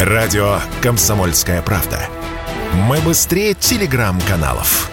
Радио «Комсомольская правда». Мы быстрее телеграм-каналов.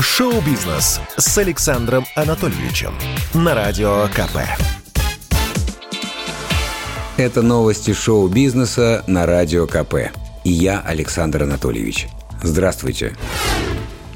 Шоу-бизнес с Александром Анатольевичем на Радио КП. Это новости шоу-бизнеса на Радио КП. И я, Александр Анатольевич. Здравствуйте.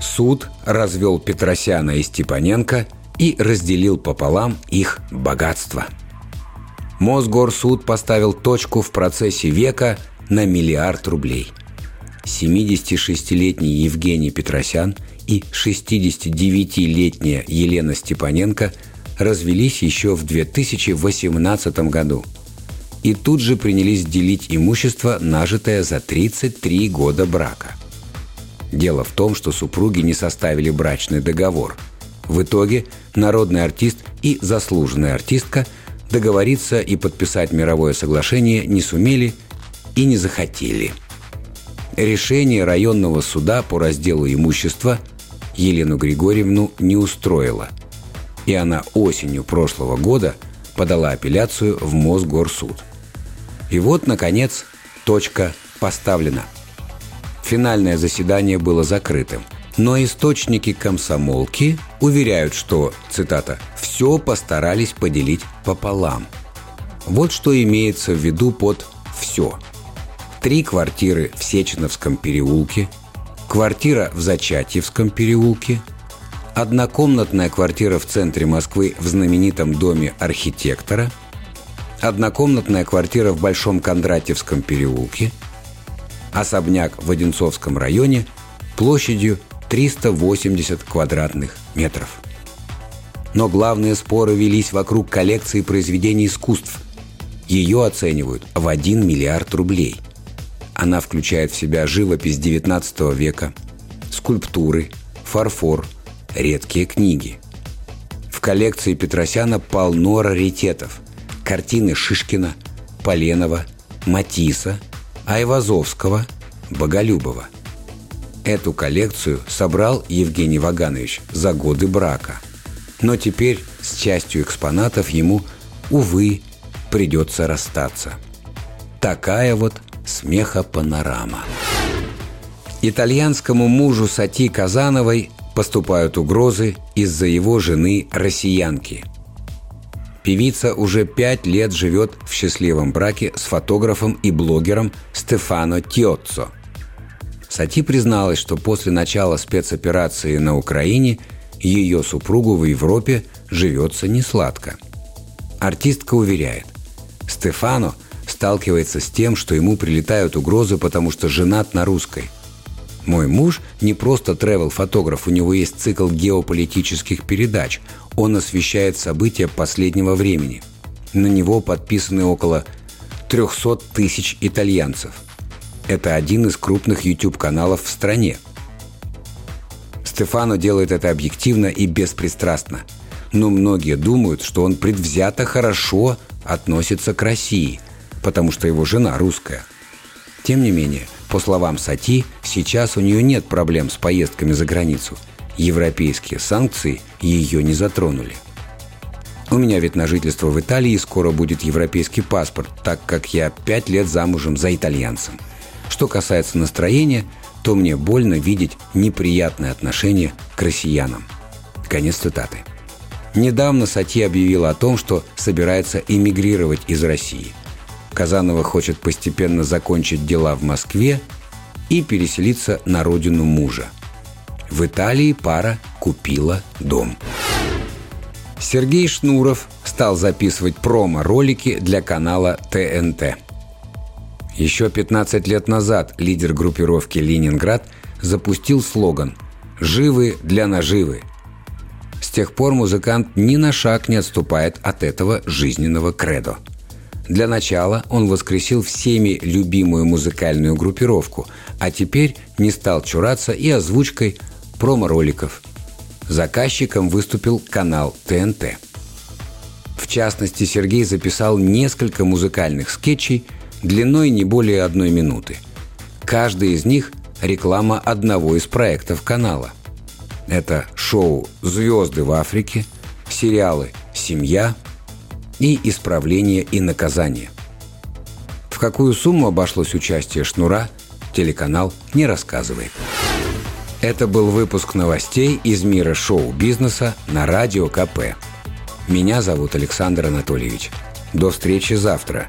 Суд развел Петросяна и Степаненко и разделил пополам их богатство. Мосгорсуд поставил точку в процессе века на миллиард рублей. 76-летний Евгений Петросян и 69-летняя Елена Степаненко развелись еще в 2018 году и тут же принялись делить имущество, нажитое за 33 года брака. Дело в том, что супруги не составили брачный договор. В итоге народный артист и заслуженная артистка договориться и подписать мировое соглашение не сумели и не захотели. Решение районного суда по разделу имущества Елену Григорьевну не устроило, и она осенью прошлого года подала апелляцию в Мосгорсуд. И вот, наконец, точка поставлена. Финальное заседание было закрытым – но источники комсомолки уверяют, что, цитата, «все постарались поделить пополам». Вот что имеется в виду под «все». Три квартиры в Сеченовском переулке, квартира в Зачатьевском переулке, однокомнатная квартира в центре Москвы в знаменитом доме архитектора, однокомнатная квартира в Большом Кондратьевском переулке, особняк в Одинцовском районе площадью 380 квадратных метров. Но главные споры велись вокруг коллекции произведений искусств. Ее оценивают в 1 миллиард рублей. Она включает в себя живопись XIX века, скульптуры, фарфор, редкие книги. В коллекции Петросяна полно раритетов. Картины Шишкина, Поленова, Матисса, Айвазовского, Боголюбова – Эту коллекцию собрал Евгений Ваганович за годы брака. Но теперь с частью экспонатов ему, увы, придется расстаться. Такая вот смехопанорама. Итальянскому мужу Сати Казановой поступают угрозы из-за его жены россиянки. Певица уже пять лет живет в счастливом браке с фотографом и блогером Стефано Тиоццо – Сати призналась, что после начала спецоперации на Украине ее супругу в Европе живется несладко. Артистка уверяет, Стефано сталкивается с тем, что ему прилетают угрозы, потому что женат на русской. Мой муж не просто тревел-фотограф, у него есть цикл геополитических передач. Он освещает события последнего времени. На него подписаны около 300 тысяч итальянцев – это один из крупных YouTube-каналов в стране. Стефано делает это объективно и беспристрастно. Но многие думают, что он предвзято хорошо относится к России, потому что его жена русская. Тем не менее, по словам Сати, сейчас у нее нет проблем с поездками за границу. Европейские санкции ее не затронули. У меня ведь на жительство в Италии скоро будет европейский паспорт, так как я пять лет замужем за итальянцем – что касается настроения, то мне больно видеть неприятное отношение к россиянам. Конец цитаты. Недавно Сати объявила о том, что собирается эмигрировать из России. Казанова хочет постепенно закончить дела в Москве и переселиться на родину мужа. В Италии пара купила дом. Сергей Шнуров стал записывать промо-ролики для канала ТНТ. Еще 15 лет назад лидер группировки «Ленинград» запустил слоган «Живы для наживы». С тех пор музыкант ни на шаг не отступает от этого жизненного кредо. Для начала он воскресил всеми любимую музыкальную группировку, а теперь не стал чураться и озвучкой промо-роликов. Заказчиком выступил канал ТНТ. В частности, Сергей записал несколько музыкальных скетчей – длиной не более одной минуты. Каждый из них – реклама одного из проектов канала. Это шоу «Звезды в Африке», сериалы семья и исправление и наказание. В какую сумму обошлось участие Шнура, телеканал не рассказывает. Это был выпуск новостей из мира шоу-бизнеса на Радио КП. Меня зовут Александр Анатольевич. До встречи завтра.